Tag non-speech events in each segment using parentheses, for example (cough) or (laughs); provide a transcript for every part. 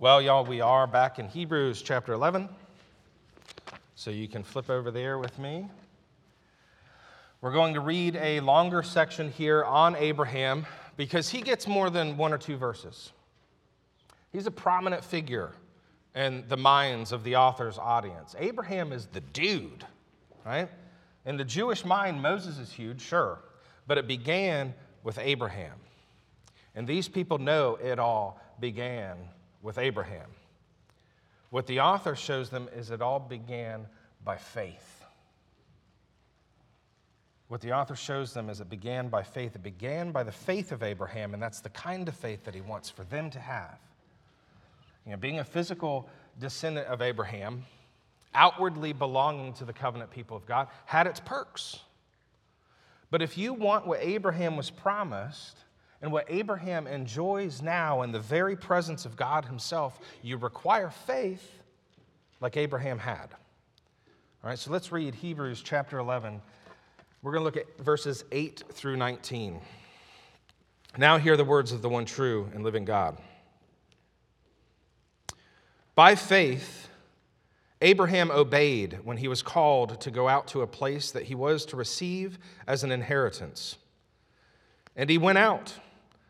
Well, y'all, we are back in Hebrews chapter 11. So you can flip over there with me. We're going to read a longer section here on Abraham because he gets more than one or two verses. He's a prominent figure in the minds of the author's audience. Abraham is the dude, right? In the Jewish mind, Moses is huge, sure, but it began with Abraham. And these people know it all began with Abraham. What the author shows them is it all began by faith. What the author shows them is it began by faith. It began by the faith of Abraham, and that's the kind of faith that he wants for them to have. You know, being a physical descendant of Abraham, outwardly belonging to the covenant people of God, had its perks. But if you want what Abraham was promised, and what Abraham enjoys now in the very presence of God Himself, you require faith like Abraham had. All right, so let's read Hebrews chapter 11. We're going to look at verses 8 through 19. Now, hear the words of the one true and living God. By faith, Abraham obeyed when he was called to go out to a place that he was to receive as an inheritance. And he went out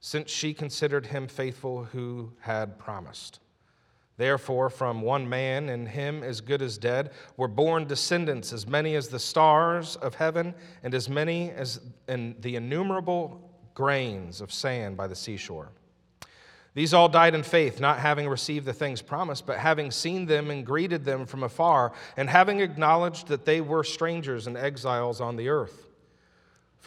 since she considered him faithful who had promised. Therefore, from one man, and him as good as dead, were born descendants as many as the stars of heaven, and as many as in the innumerable grains of sand by the seashore. These all died in faith, not having received the things promised, but having seen them and greeted them from afar, and having acknowledged that they were strangers and exiles on the earth.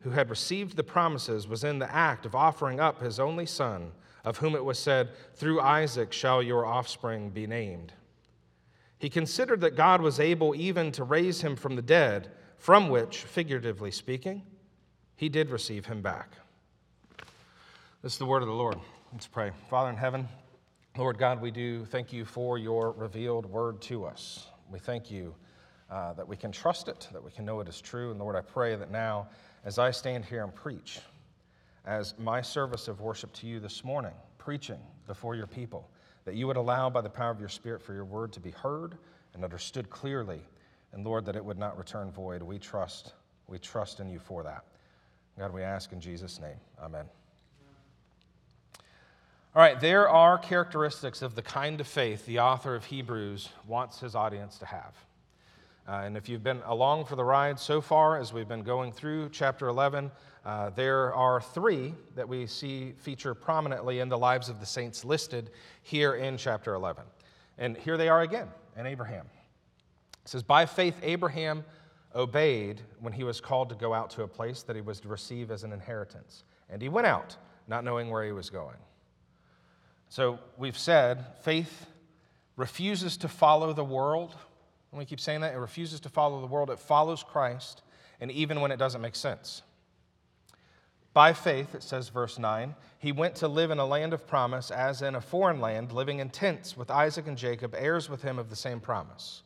who had received the promises, was in the act of offering up his only son, of whom it was said, Through Isaac shall your offspring be named. He considered that God was able even to raise him from the dead, from which, figuratively speaking, he did receive him back. This is the word of the Lord. Let's pray. Father in heaven, Lord God, we do thank you for your revealed word to us. We thank you uh, that we can trust it, that we can know it is true. And Lord, I pray that now as I stand here and preach, as my service of worship to you this morning, preaching before your people, that you would allow by the power of your Spirit for your word to be heard and understood clearly. And Lord, that it would not return void. We trust, we trust in you for that. God, we ask in Jesus' name. Amen. All right, there are characteristics of the kind of faith the author of Hebrews wants his audience to have. Uh, and if you've been along for the ride so far as we've been going through chapter 11, uh, there are three that we see feature prominently in the lives of the saints listed here in chapter 11. And here they are again in Abraham. It says, By faith, Abraham obeyed when he was called to go out to a place that he was to receive as an inheritance. And he went out, not knowing where he was going. So we've said faith refuses to follow the world and we keep saying that. It refuses to follow the world, it follows Christ, and even when it doesn't make sense. By faith, it says, verse 9, he went to live in a land of promise, as in a foreign land, living in tents with Isaac and Jacob, heirs with him of the same promise.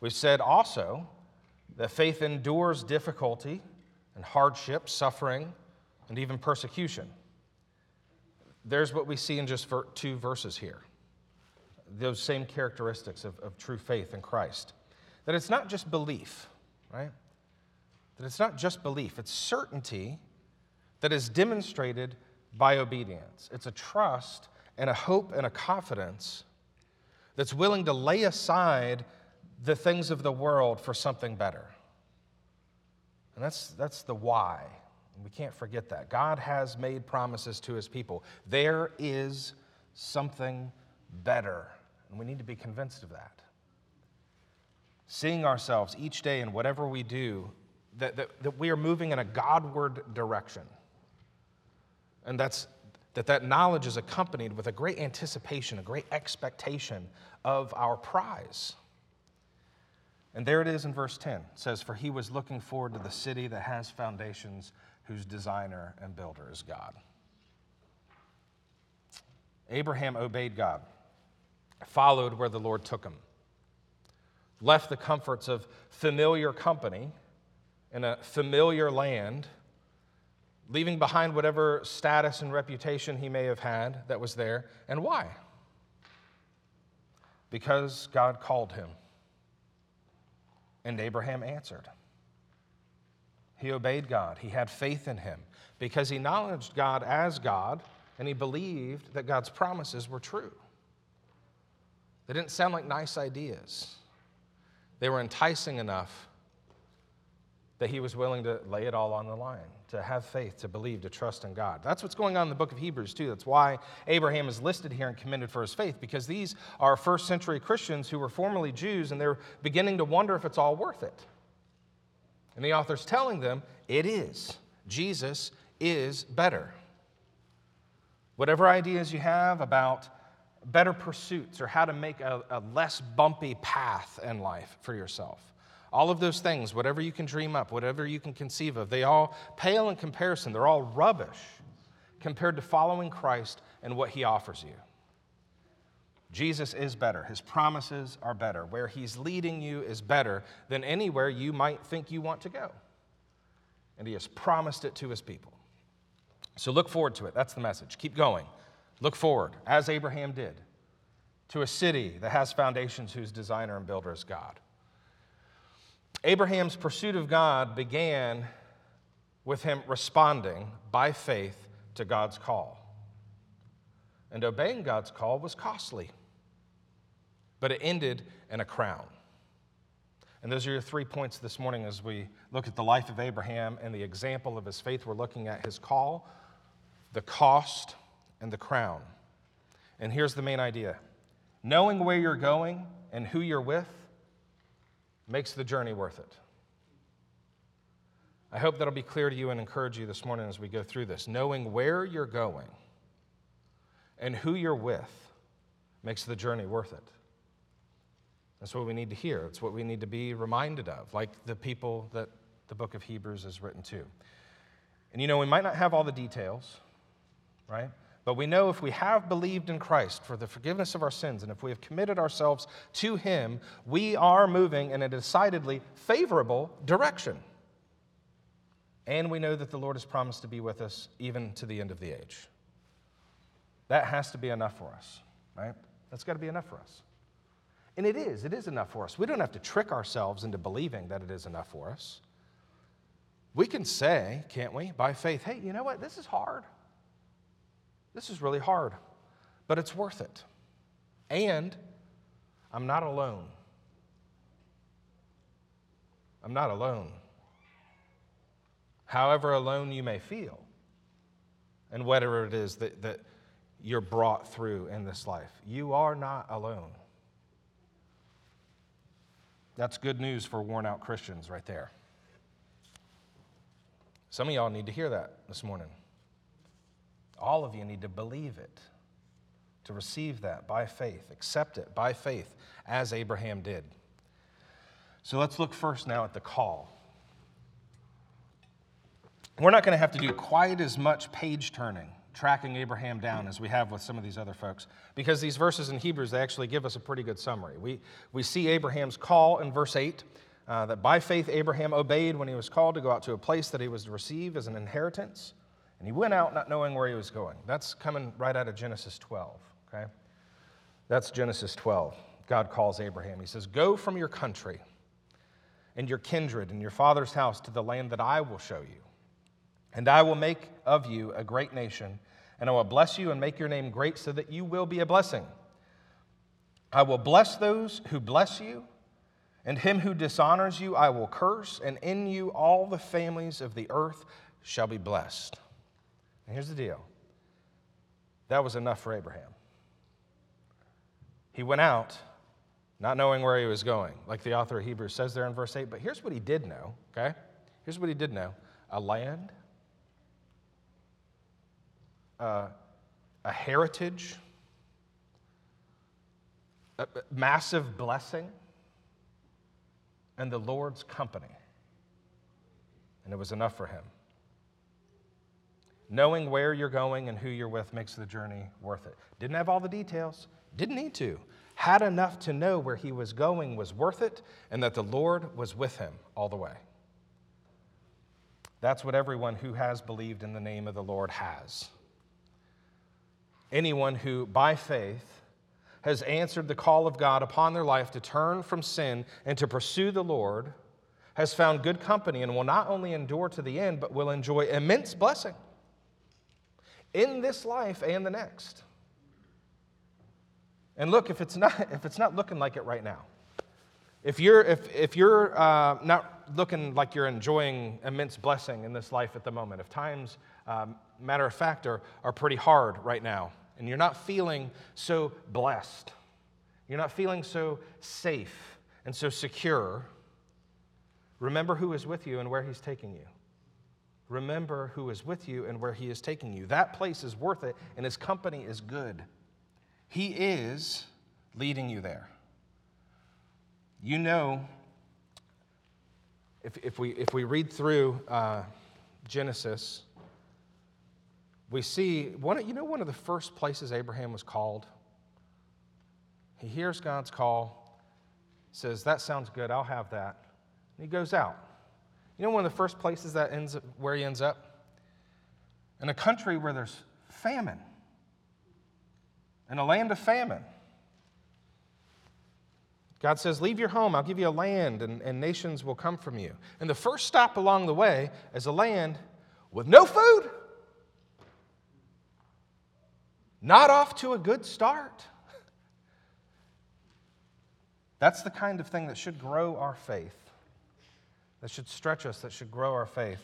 We've said also that faith endures difficulty and hardship, suffering, and even persecution. There's what we see in just two verses here those same characteristics of, of true faith in Christ. That it's not just belief, right? That it's not just belief, it's certainty that is demonstrated by obedience. It's a trust and a hope and a confidence that's willing to lay aside the things of the world for something better. And that's, that's the why. We can't forget that. God has made promises to his people. There is something better, and we need to be convinced of that. Seeing ourselves each day in whatever we do, that, that, that we are moving in a Godward direction. And that's that that knowledge is accompanied with a great anticipation, a great expectation of our prize. And there it is in verse 10. It says, For he was looking forward to the city that has foundations, whose designer and builder is God. Abraham obeyed God, followed where the Lord took him, left the comforts of familiar company in a familiar land, leaving behind whatever status and reputation he may have had that was there. And why? Because God called him. And Abraham answered. He obeyed God. He had faith in him because he acknowledged God as God and he believed that God's promises were true. They didn't sound like nice ideas, they were enticing enough that he was willing to lay it all on the line, to have faith, to believe, to trust in God. That's what's going on in the book of Hebrews, too. That's why Abraham is listed here and commended for his faith, because these are first century Christians who were formerly Jews, and they're beginning to wonder if it's all worth it. And the author's telling them it is. Jesus is better. Whatever ideas you have about better pursuits or how to make a, a less bumpy path in life for yourself, all of those things, whatever you can dream up, whatever you can conceive of, they all pale in comparison. They're all rubbish compared to following Christ and what he offers you. Jesus is better. His promises are better. Where he's leading you is better than anywhere you might think you want to go. And he has promised it to his people. So look forward to it. That's the message. Keep going. Look forward, as Abraham did, to a city that has foundations whose designer and builder is God. Abraham's pursuit of God began with him responding by faith to God's call. And obeying God's call was costly, but it ended in a crown. And those are your three points this morning as we look at the life of Abraham and the example of his faith. We're looking at his call, the cost, and the crown. And here's the main idea knowing where you're going and who you're with makes the journey worth it. I hope that'll be clear to you and encourage you this morning as we go through this. Knowing where you're going and who you're with makes the journey worth it. That's what we need to hear. It's what we need to be reminded of, like the people that the book of Hebrews is written to. And you know, we might not have all the details, right? But we know if we have believed in Christ for the forgiveness of our sins and if we have committed ourselves to Him, we are moving in a decidedly favorable direction. And we know that the Lord has promised to be with us even to the end of the age. That has to be enough for us, right? That's got to be enough for us. And it is, it is enough for us. We don't have to trick ourselves into believing that it is enough for us. We can say, can't we, by faith, hey, you know what? This is hard. This is really hard, but it's worth it. And I'm not alone. I'm not alone. However alone you may feel, and whatever it is that, that you're brought through in this life, you are not alone. That's good news for worn out Christians right there. Some of y'all need to hear that this morning. All of you need to believe it, to receive that by faith, accept it by faith, as Abraham did. So let's look first now at the call. We're not going to have to do quite as much page turning, tracking Abraham down, as we have with some of these other folks, because these verses in Hebrews, they actually give us a pretty good summary. We, we see Abraham's call in verse 8. Uh, that by faith Abraham obeyed when he was called to go out to a place that he was to receive as an inheritance. And he went out not knowing where he was going. That's coming right out of Genesis 12, okay? That's Genesis 12. God calls Abraham. He says, Go from your country and your kindred and your father's house to the land that I will show you. And I will make of you a great nation, and I will bless you and make your name great so that you will be a blessing. I will bless those who bless you, And him who dishonors you I will curse, and in you all the families of the earth shall be blessed. And here's the deal that was enough for Abraham. He went out not knowing where he was going, like the author of Hebrews says there in verse 8. But here's what he did know, okay? Here's what he did know a land, uh, a heritage, a massive blessing, and the Lord's company. And it was enough for him. Knowing where you're going and who you're with makes the journey worth it. Didn't have all the details, didn't need to. Had enough to know where he was going was worth it and that the Lord was with him all the way. That's what everyone who has believed in the name of the Lord has. Anyone who, by faith, has answered the call of God upon their life to turn from sin and to pursue the Lord has found good company and will not only endure to the end, but will enjoy immense blessing in this life and the next. And look, if it's not, if it's not looking like it right now, if you're, if, if you're uh, not looking like you're enjoying immense blessing in this life at the moment, if times, um, matter of fact, are, are pretty hard right now, and you're not feeling so blessed, you're not feeling so safe and so secure, remember who is with you and where he's taking you. Remember who is with you and where he is taking you. That place is worth it, and his company is good. He is leading you there. You know, if, if, we, if we read through uh, Genesis, we see, one, you know, one of the first places Abraham was called? He hears God's call, says, That sounds good, I'll have that. And he goes out. You know, one of the first places that ends up, where he ends up? In a country where there's famine in a land of famine. God says, Leave your home, I'll give you a land, and, and nations will come from you. And the first stop along the way is a land with no food. Not off to a good start. (laughs) That's the kind of thing that should grow our faith, that should stretch us, that should grow our faith.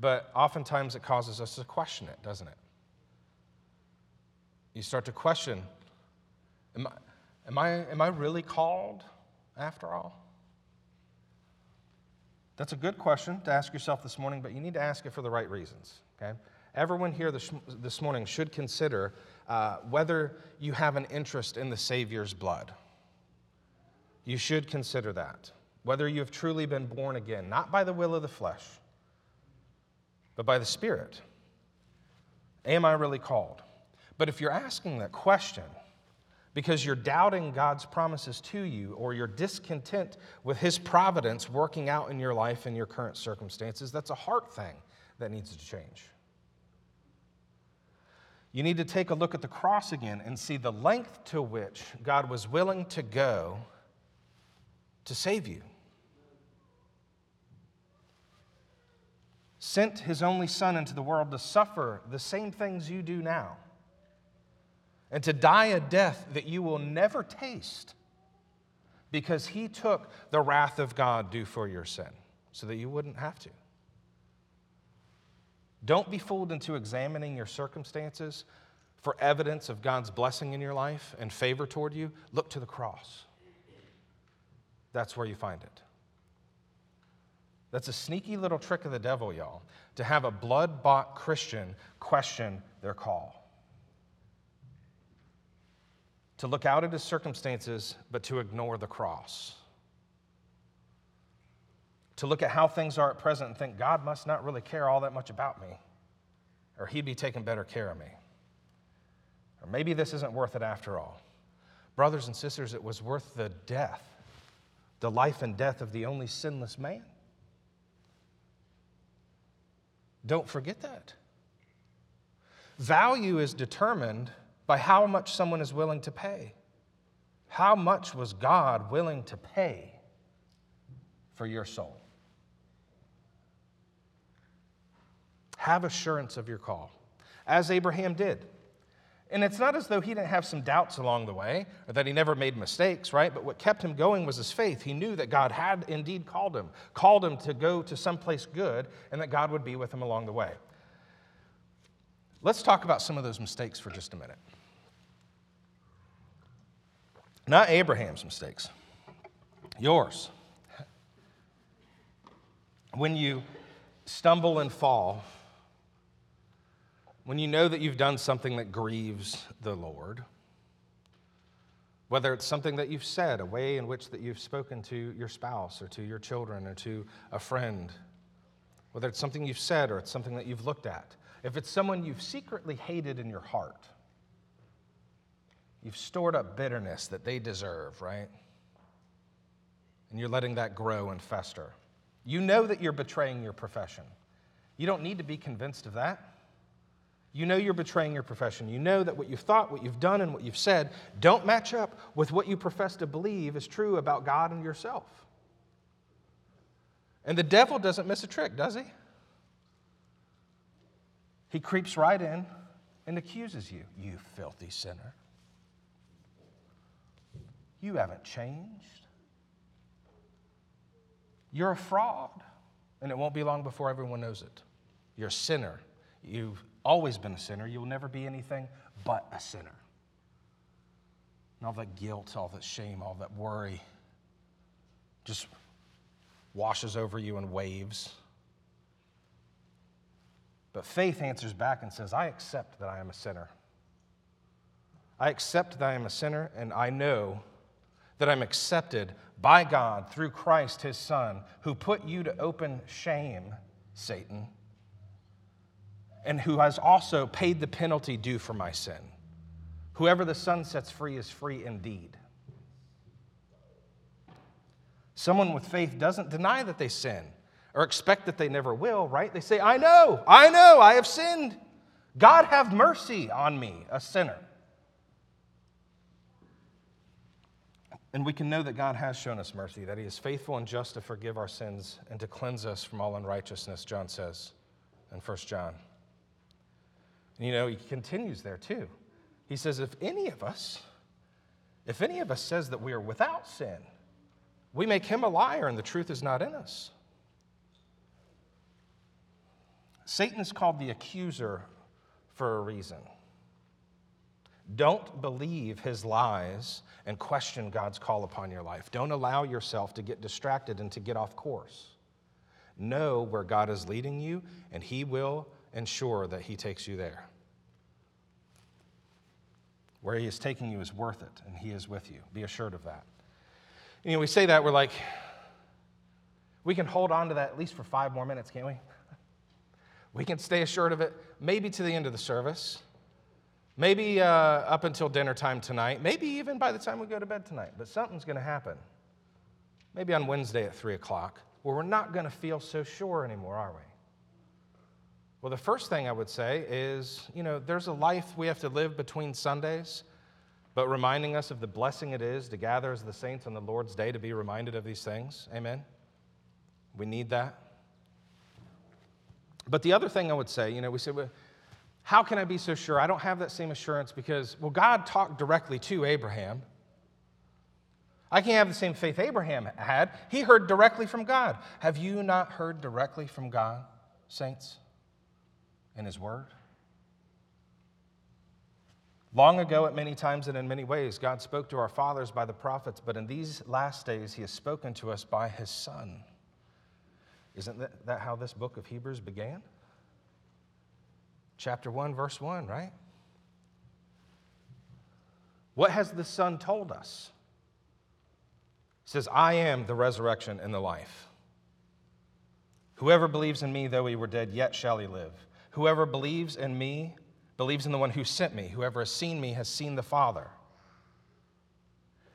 But oftentimes it causes us to question it, doesn't it? You start to question Am I, am I, am I really called after all? That's a good question to ask yourself this morning, but you need to ask it for the right reasons, okay? Everyone here this, this morning should consider uh, whether you have an interest in the Savior's blood. You should consider that. Whether you have truly been born again, not by the will of the flesh, but by the Spirit. Am I really called? But if you're asking that question because you're doubting God's promises to you or you're discontent with His providence working out in your life in your current circumstances, that's a heart thing that needs to change. You need to take a look at the cross again and see the length to which God was willing to go to save you. Sent his only Son into the world to suffer the same things you do now and to die a death that you will never taste because he took the wrath of God due for your sin so that you wouldn't have to. Don't be fooled into examining your circumstances for evidence of God's blessing in your life and favor toward you. Look to the cross. That's where you find it. That's a sneaky little trick of the devil, y'all, to have a blood bought Christian question their call to look out at his circumstances, but to ignore the cross. To look at how things are at present and think, God must not really care all that much about me, or he'd be taking better care of me. Or maybe this isn't worth it after all. Brothers and sisters, it was worth the death, the life and death of the only sinless man. Don't forget that. Value is determined by how much someone is willing to pay. How much was God willing to pay for your soul? Have assurance of your call, as Abraham did. And it's not as though he didn't have some doubts along the way or that he never made mistakes, right? But what kept him going was his faith. He knew that God had indeed called him, called him to go to someplace good, and that God would be with him along the way. Let's talk about some of those mistakes for just a minute. Not Abraham's mistakes, yours. When you stumble and fall, when you know that you've done something that grieves the Lord, whether it's something that you've said, a way in which that you've spoken to your spouse or to your children or to a friend, whether it's something you've said or it's something that you've looked at, if it's someone you've secretly hated in your heart, you've stored up bitterness that they deserve, right? And you're letting that grow and fester. You know that you're betraying your profession. You don't need to be convinced of that. You know you're betraying your profession. You know that what you've thought, what you've done, and what you've said don't match up with what you profess to believe is true about God and yourself. And the devil doesn't miss a trick, does he? He creeps right in and accuses you, you filthy sinner. You haven't changed. You're a fraud, and it won't be long before everyone knows it. You're a sinner. You've always been a sinner. You'll never be anything but a sinner. And all that guilt, all that shame, all that worry just washes over you in waves. But faith answers back and says, I accept that I am a sinner. I accept that I am a sinner, and I know that I'm accepted by God through Christ, his Son, who put you to open shame, Satan and who has also paid the penalty due for my sin. Whoever the Son sets free is free indeed. Someone with faith doesn't deny that they sin or expect that they never will, right? They say, I know, I know, I have sinned. God have mercy on me, a sinner. And we can know that God has shown us mercy, that He is faithful and just to forgive our sins and to cleanse us from all unrighteousness, John says in 1 John. You know, he continues there too. He says, if any of us, if any of us says that we are without sin, we make him a liar and the truth is not in us. Satan is called the accuser for a reason. Don't believe his lies and question God's call upon your life. Don't allow yourself to get distracted and to get off course. Know where God is leading you, and he will ensure that He takes you there. Where He is taking you is worth it, and He is with you. Be assured of that. You know, we say that, we're like, we can hold on to that at least for five more minutes, can't we? (laughs) We can stay assured of it maybe to the end of the service, maybe uh, up until dinner time tonight, maybe even by the time we go to bed tonight. But something's going to happen. Maybe on Wednesday at 3 o'clock, where we're not going to feel so sure anymore, are we? Well, the first thing I would say is, you know, there's a life we have to live between Sundays, but reminding us of the blessing it is to gather as the saints on the Lord's day to be reminded of these things. Amen? We need that. But the other thing I would say, you know, we say, well, how can I be so sure? I don't have that same assurance because, well, God talked directly to Abraham. I can't have the same faith Abraham had. He heard directly from God. Have you not heard directly from God, saints? In His Word? Long ago, at many times and in many ways, God spoke to our fathers by the prophets, but in these last days, He has spoken to us by His Son. Isn't that how this book of Hebrews began? Chapter 1, verse 1, right? What has the Son told us? He says, I am the resurrection and the life. Whoever believes in me, though he were dead, yet shall he live. Whoever believes in me believes in the one who sent me. Whoever has seen me has seen the Father.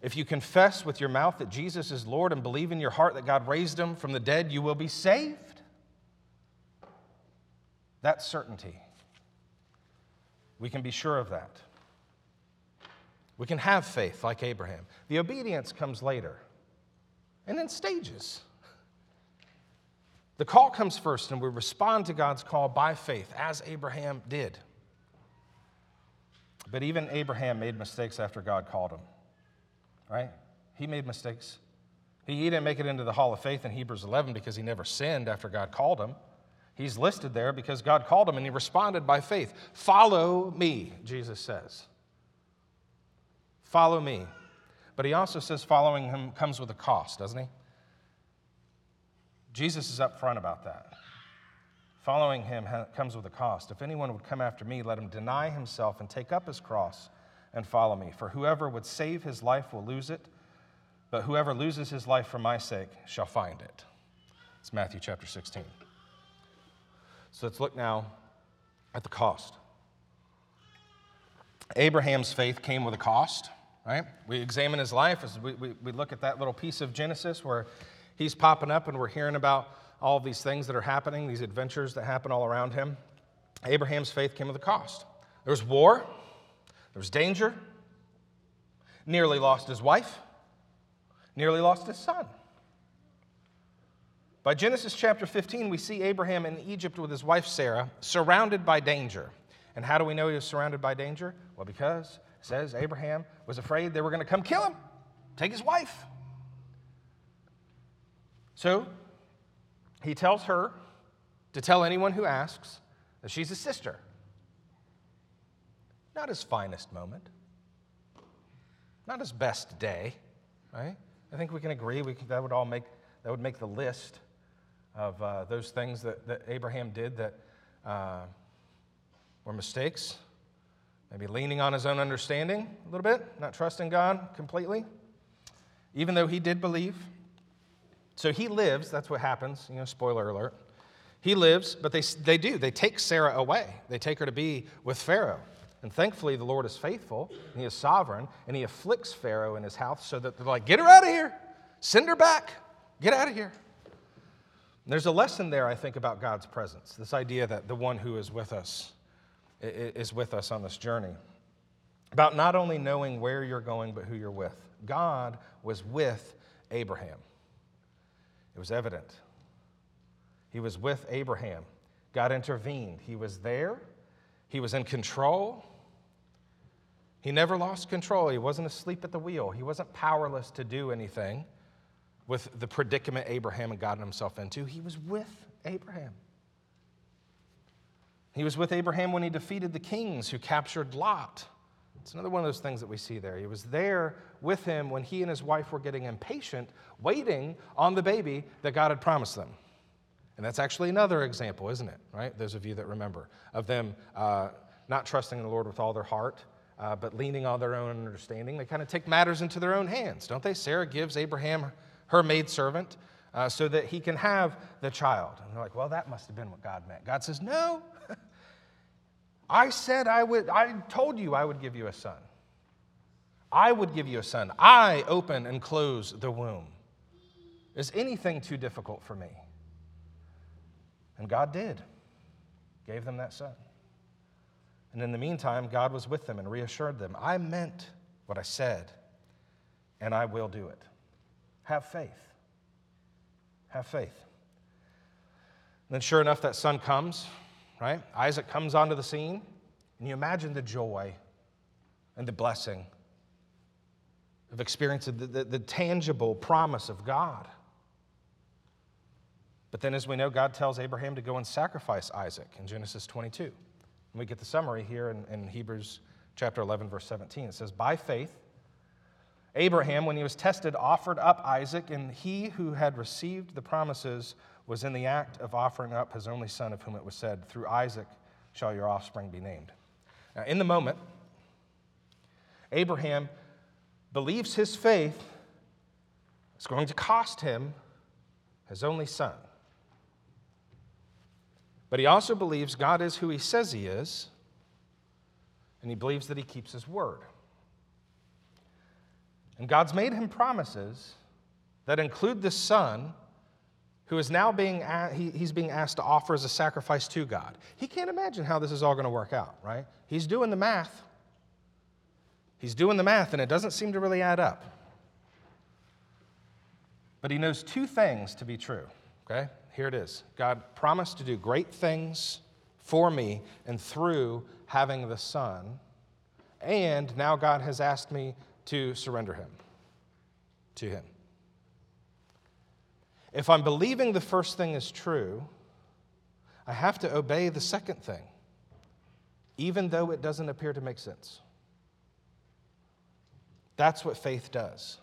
If you confess with your mouth that Jesus is Lord and believe in your heart that God raised him from the dead, you will be saved. That's certainty. We can be sure of that. We can have faith like Abraham. The obedience comes later and in stages. The call comes first, and we respond to God's call by faith, as Abraham did. But even Abraham made mistakes after God called him, right? He made mistakes. He, he didn't make it into the Hall of Faith in Hebrews 11 because he never sinned after God called him. He's listed there because God called him and he responded by faith. Follow me, Jesus says. Follow me. But he also says following him comes with a cost, doesn't he? Jesus is upfront about that. Following him comes with a cost. If anyone would come after me, let him deny himself and take up his cross and follow me. For whoever would save his life will lose it, but whoever loses his life for my sake shall find it. It's Matthew chapter 16. So let's look now at the cost. Abraham's faith came with a cost, right? We examine his life as we, we, we look at that little piece of Genesis where he's popping up and we're hearing about all of these things that are happening, these adventures that happen all around him. Abraham's faith came with a cost. There was war, there was danger, nearly lost his wife, nearly lost his son. By Genesis chapter 15, we see Abraham in Egypt with his wife Sarah, surrounded by danger. And how do we know he was surrounded by danger? Well, because it says Abraham was afraid they were going to come kill him, take his wife. So he tells her to tell anyone who asks that she's his sister. Not his finest moment, not his best day, right? I think we can agree we can, that would all make that would make the list of uh, those things that, that Abraham did that uh, were mistakes. Maybe leaning on his own understanding a little bit, not trusting God completely, even though he did believe. So he lives, that's what happens, you know, spoiler alert. He lives, but they, they do. They take Sarah away. They take her to be with Pharaoh. And thankfully, the Lord is faithful, and He is sovereign, and He afflicts Pharaoh in his house so that they're like, get her out of here, send her back, get out of here. And there's a lesson there, I think, about God's presence this idea that the one who is with us is with us on this journey. About not only knowing where you're going, but who you're with. God was with Abraham. It was evident. He was with Abraham. God intervened. He was there, he was in control. He never lost control. He wasn't asleep at the wheel. He wasn't powerless to do anything with the predicament Abraham had gotten himself into. He was with Abraham. He was with Abraham when he defeated the kings who captured Lot. It's another one of those things that we see there. He was there with him when he and his wife were getting impatient, waiting on the baby that God had promised them. And that's actually another example, isn't it? Right? Those of you that remember, of them uh, not trusting in the Lord with all their heart, uh, but leaning on their own understanding. They kind of take matters into their own hands, don't they? Sarah gives Abraham her maidservant uh, so that he can have the child. And they're like, well, that must have been what God meant. God says, no. I said I would, I told you I would give you a son. I would give you a son. I open and close the womb. Is anything too difficult for me? And God did, gave them that son. And in the meantime, God was with them and reassured them I meant what I said, and I will do it. Have faith. Have faith. And then, sure enough, that son comes right? Isaac comes onto the scene, and you imagine the joy and the blessing of experiencing the, the, the, tangible promise of God. But then, as we know, God tells Abraham to go and sacrifice Isaac in Genesis 22. And we get the summary here in, in Hebrews chapter 11, verse 17. It says, By faith, Abraham, when he was tested, offered up Isaac, and he who had received the promises was in the act of offering up his only son, of whom it was said, Through Isaac shall your offspring be named. Now, in the moment, Abraham believes his faith is going to cost him his only son. But he also believes God is who he says he is, and he believes that he keeps his word. And God's made him promises that include the son who is now being, he, he's being asked to offer as a sacrifice to God. He can't imagine how this is all going to work out, right? He's doing the math. He's doing the math, and it doesn't seem to really add up. But he knows two things to be true, okay? Here it is God promised to do great things for me and through having the Son and now God has asked me to surrender him to him. If I'm believing the first thing is true, I have to obey the second thing, even though it doesn't appear to make sense. That's what faith does.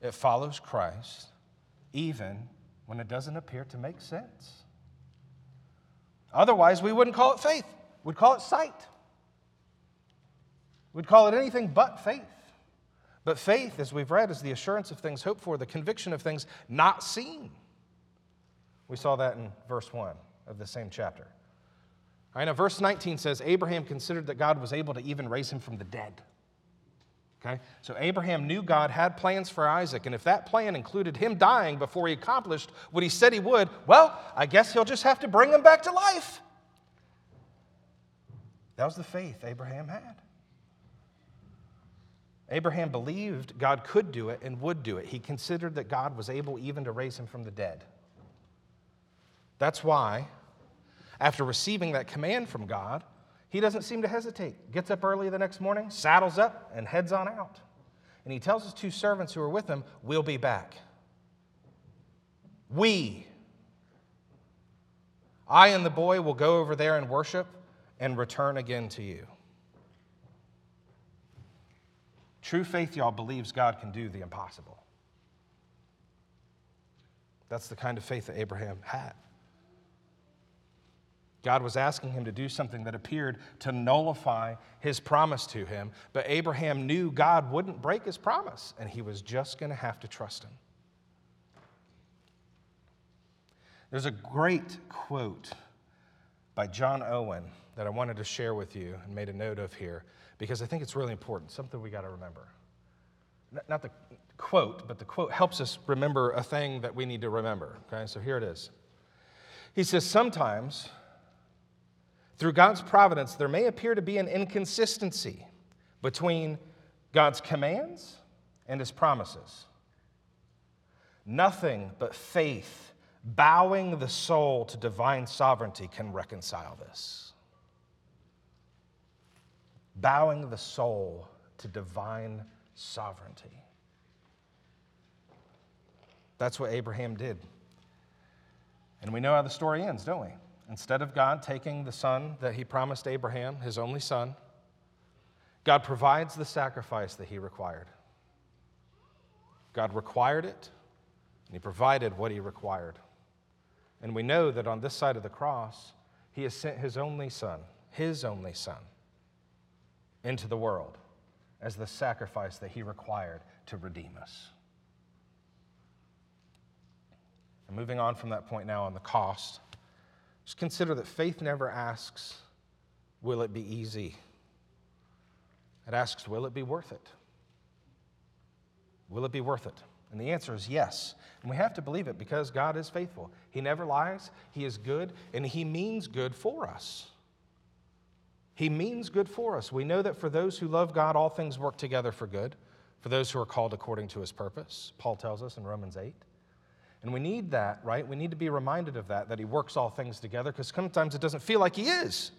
It follows Christ, even when it doesn't appear to make sense. Otherwise, we wouldn't call it faith, we'd call it sight. We'd call it anything but faith. But faith, as we've read, is the assurance of things hoped for, the conviction of things not seen. We saw that in verse 1 of the same chapter. All right, now, verse 19 says Abraham considered that God was able to even raise him from the dead. Okay? So Abraham knew God had plans for Isaac, and if that plan included him dying before he accomplished what he said he would, well, I guess he'll just have to bring him back to life. That was the faith Abraham had. Abraham believed God could do it and would do it. He considered that God was able even to raise him from the dead. That's why, after receiving that command from God, he doesn't seem to hesitate. Gets up early the next morning, saddles up, and heads on out. And he tells his two servants who are with him, We'll be back. We, I and the boy, will go over there and worship and return again to you. True faith, y'all, believes God can do the impossible. That's the kind of faith that Abraham had. God was asking him to do something that appeared to nullify his promise to him, but Abraham knew God wouldn't break his promise, and he was just going to have to trust him. There's a great quote by John Owen that I wanted to share with you and made a note of here because I think it's really important, something we got to remember. Not the quote, but the quote helps us remember a thing that we need to remember. Okay, so here it is. He says, Sometimes through God's providence, there may appear to be an inconsistency between God's commands and his promises. Nothing but faith, bowing the soul to divine sovereignty, can reconcile this. Bowing the soul to divine sovereignty. That's what Abraham did. And we know how the story ends, don't we? Instead of God taking the son that he promised Abraham, his only son, God provides the sacrifice that he required. God required it, and he provided what he required. And we know that on this side of the cross, he has sent his only son, his only son, into the world as the sacrifice that he required to redeem us. And moving on from that point now on the cost. Just consider that faith never asks, Will it be easy? It asks, Will it be worth it? Will it be worth it? And the answer is yes. And we have to believe it because God is faithful. He never lies, He is good, and He means good for us. He means good for us. We know that for those who love God, all things work together for good, for those who are called according to His purpose. Paul tells us in Romans 8. And we need that, right? We need to be reminded of that, that He works all things together, because sometimes it doesn't feel like He is.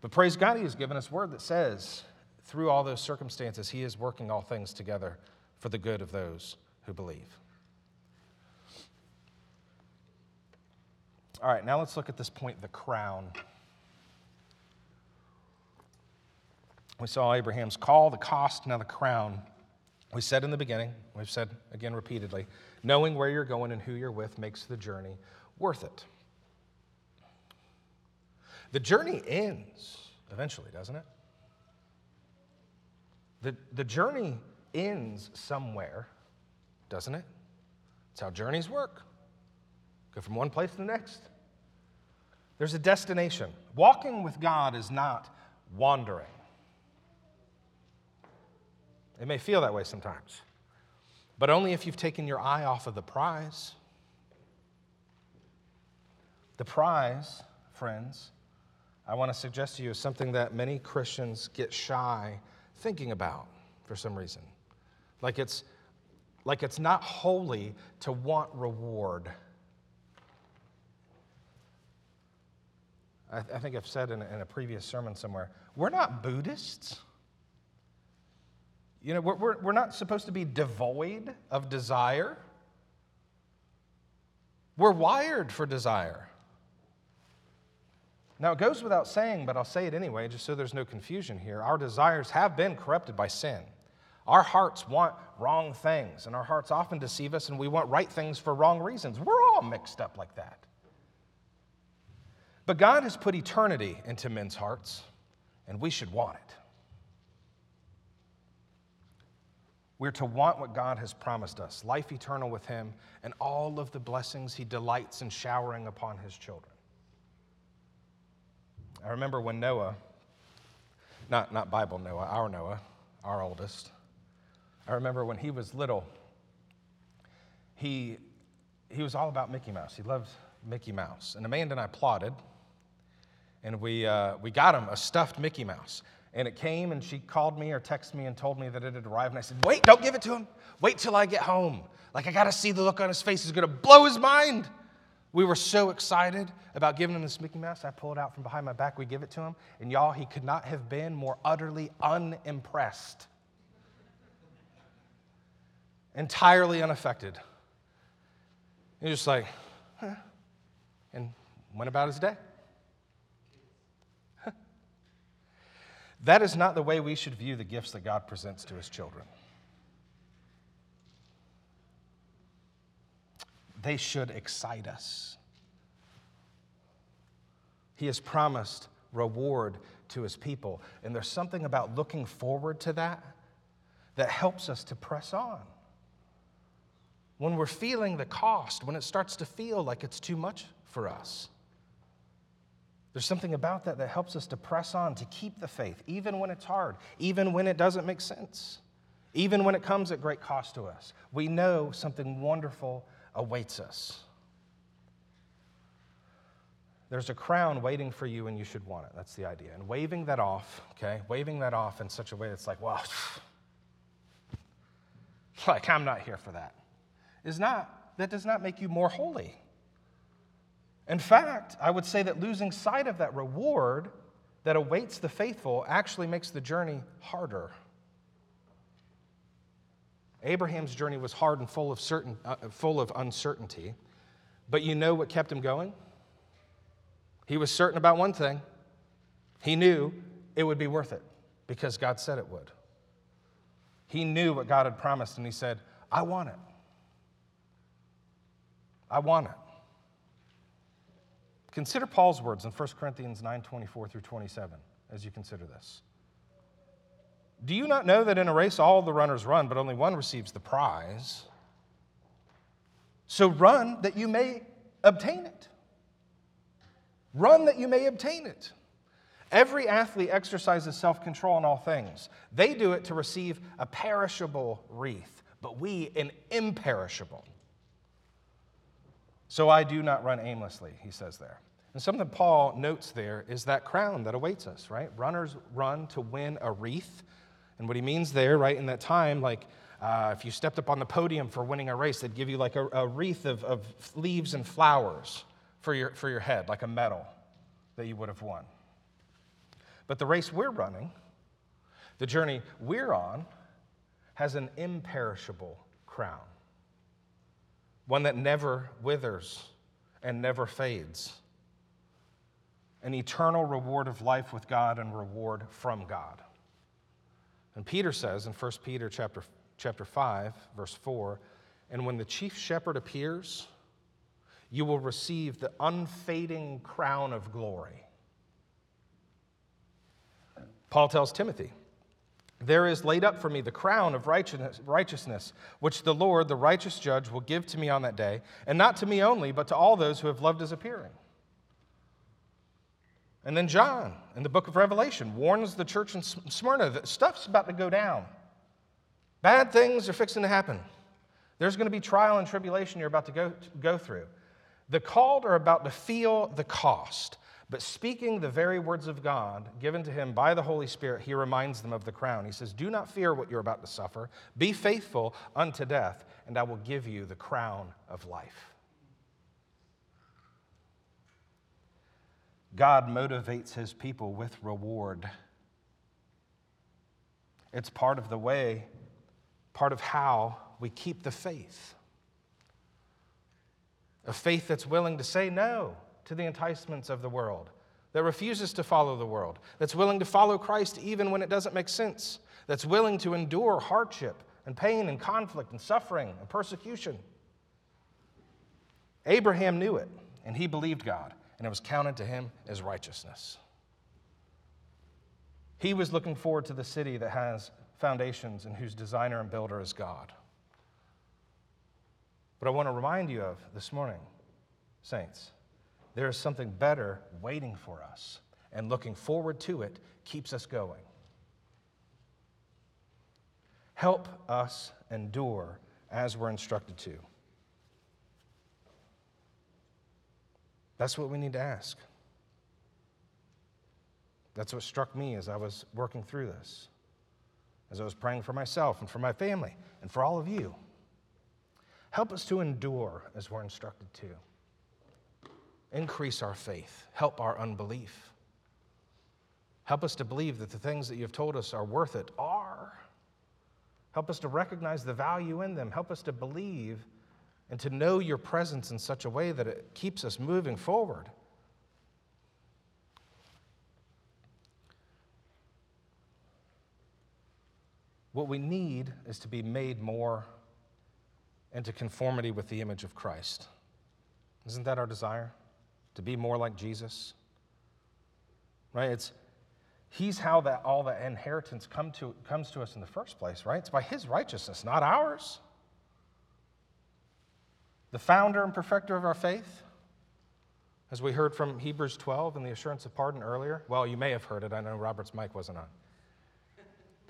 But praise God, He has given us word that says, through all those circumstances, He is working all things together for the good of those who believe. All right, now let's look at this point the crown. We saw Abraham's call, the cost, now the crown. We said in the beginning, we've said again repeatedly, knowing where you're going and who you're with makes the journey worth it. The journey ends eventually, doesn't it? The, the journey ends somewhere, doesn't it? It's how journeys work. Go from one place to the next. There's a destination. Walking with God is not wandering. It may feel that way sometimes, but only if you've taken your eye off of the prize. The prize, friends, I want to suggest to you is something that many Christians get shy thinking about for some reason. Like it's, like it's not holy to want reward. I, I think I've said in, in a previous sermon somewhere, we're not Buddhists. You know, we're, we're, not supposed to be devoid of desire. We're wired for desire. Now, it goes without saying, but I'll say it anyway, just so there's no confusion here. Our desires have been corrupted by sin. Our hearts want wrong things, and our hearts often deceive us, and we want right things for wrong reasons. We're all mixed up like that. But God has put eternity into men's hearts, and we should want it. We're to want what God has promised us life eternal with Him and all of the blessings He delights in showering upon His children. I remember when Noah, not, not Bible Noah, our Noah, our oldest, I remember when he was little, he, he was all about Mickey Mouse. He loved Mickey Mouse. And Amanda and I plotted, and we, uh, we got him a stuffed Mickey Mouse. And it came, and she called me or texted me and told me that it had arrived. And I said, Wait, don't give it to him. Wait till I get home. Like, I got to see the look on his face. He's going to blow his mind. We were so excited about giving him this Mickey Mouse. I pull it out from behind my back. We give it to him. And y'all, he could not have been more utterly unimpressed, entirely unaffected. He was just like, huh, and went about his day. That is not the way we should view the gifts that God presents to his children. They should excite us. He has promised reward to his people. And there's something about looking forward to that that helps us to press on. When we're feeling the cost, when it starts to feel like it's too much for us. There's something about that that helps us to press on, to keep the faith, even when it's hard, even when it doesn't make sense, even when it comes at great cost to us. We know something wonderful awaits us. There's a crown waiting for you, and you should want it. That's the idea. And waving that off, okay, waving that off in such a way that's like, well, (sighs) like I'm not here for that, is not, that does not make you more holy. In fact, I would say that losing sight of that reward that awaits the faithful actually makes the journey harder. Abraham's journey was hard and full of, certain, uh, full of uncertainty, but you know what kept him going? He was certain about one thing. He knew it would be worth it because God said it would. He knew what God had promised, and he said, I want it. I want it. Consider Paul's words in 1 Corinthians 9 24 through 27 as you consider this. Do you not know that in a race all the runners run, but only one receives the prize? So run that you may obtain it. Run that you may obtain it. Every athlete exercises self control in all things. They do it to receive a perishable wreath, but we an imperishable. So I do not run aimlessly, he says there. And something Paul notes there is that crown that awaits us, right? Runners run to win a wreath. And what he means there, right, in that time, like uh, if you stepped up on the podium for winning a race, they'd give you like a, a wreath of, of leaves and flowers for your, for your head, like a medal that you would have won. But the race we're running, the journey we're on, has an imperishable crown one that never withers and never fades, an eternal reward of life with God and reward from God. And Peter says in 1 Peter chapter, chapter 5, verse 4, and when the chief shepherd appears, you will receive the unfading crown of glory. Paul tells Timothy, there is laid up for me the crown of righteousness, which the Lord, the righteous judge, will give to me on that day, and not to me only, but to all those who have loved his appearing. And then John, in the book of Revelation, warns the church in Smyrna that stuff's about to go down. Bad things are fixing to happen. There's going to be trial and tribulation you're about to go, go through. The called are about to feel the cost. But speaking the very words of God given to him by the Holy Spirit, he reminds them of the crown. He says, Do not fear what you're about to suffer. Be faithful unto death, and I will give you the crown of life. God motivates his people with reward. It's part of the way, part of how we keep the faith. A faith that's willing to say no to the enticements of the world, that refuses to follow the world, that's willing to follow Christ even when it doesn't make sense, that's willing to endure hardship and pain and conflict and suffering and persecution. Abraham knew it, and he believed God, and it was counted to him as righteousness. He was looking forward to the city that has foundations and whose designer and builder is God. But I want to remind you of this morning, saints, there is something better waiting for us, and looking forward to it keeps us going. Help us endure as we're instructed to. That's what we need to ask. That's what struck me as I was working through this, as I was praying for myself and for my family and for all of you. Help us to endure as we're instructed to. Increase our faith, help our unbelief. Help us to believe that the things that you've told us are worth it are. Help us to recognize the value in them. Help us to believe and to know your presence in such a way that it keeps us moving forward. What we need is to be made more into conformity with the image of Christ. Isn't that our desire? To be more like Jesus? Right? It's He's how that all the inheritance come to, comes to us in the first place, right? It's by His righteousness, not ours. The founder and perfecter of our faith, as we heard from Hebrews 12 and the assurance of pardon earlier. Well, you may have heard it. I know Robert's mic wasn't on.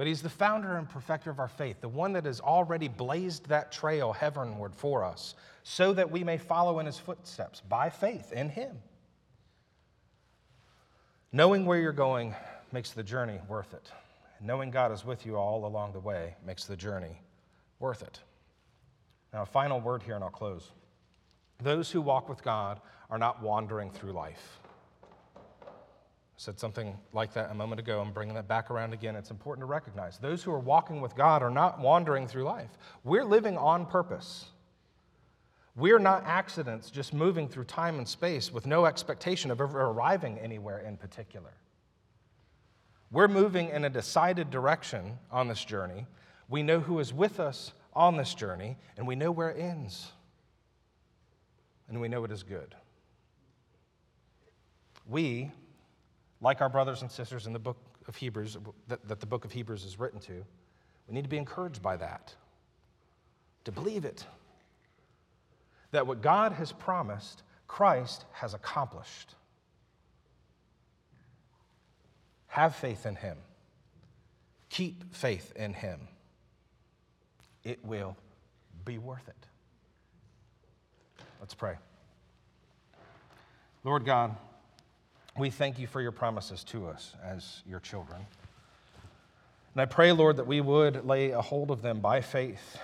But he's the founder and perfecter of our faith, the one that has already blazed that trail heavenward for us, so that we may follow in his footsteps by faith in him. Knowing where you're going makes the journey worth it. Knowing God is with you all along the way makes the journey worth it. Now, a final word here, and I'll close. Those who walk with God are not wandering through life. Said something like that a moment ago. I'm bringing that back around again. It's important to recognize those who are walking with God are not wandering through life. We're living on purpose. We're not accidents just moving through time and space with no expectation of ever arriving anywhere in particular. We're moving in a decided direction on this journey. We know who is with us on this journey, and we know where it ends. And we know it is good. We, like our brothers and sisters in the book of Hebrews, that, that the book of Hebrews is written to, we need to be encouraged by that, to believe it. That what God has promised, Christ has accomplished. Have faith in him. Keep faith in him. It will be worth it. Let's pray. Lord God, we thank you for your promises to us as your children. And I pray, Lord, that we would lay a hold of them by faith.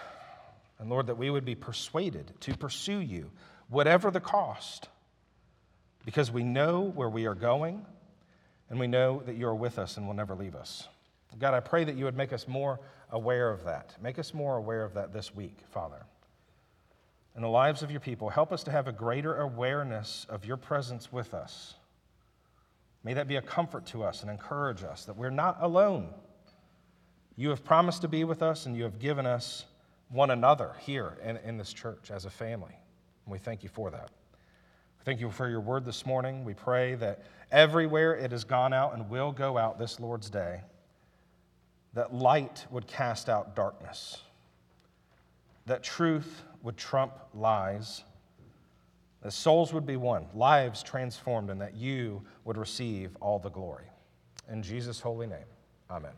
And Lord, that we would be persuaded to pursue you, whatever the cost, because we know where we are going and we know that you are with us and will never leave us. God, I pray that you would make us more aware of that. Make us more aware of that this week, Father. In the lives of your people, help us to have a greater awareness of your presence with us. May that be a comfort to us and encourage us that we're not alone. You have promised to be with us, and you have given us one another here in, in this church as a family. And we thank you for that. We Thank you for your word this morning. We pray that everywhere it has gone out and will go out this Lord's day, that light would cast out darkness, that truth would trump lies, that souls would be won, lives transformed, and that you would receive all the glory. In Jesus' holy name, amen.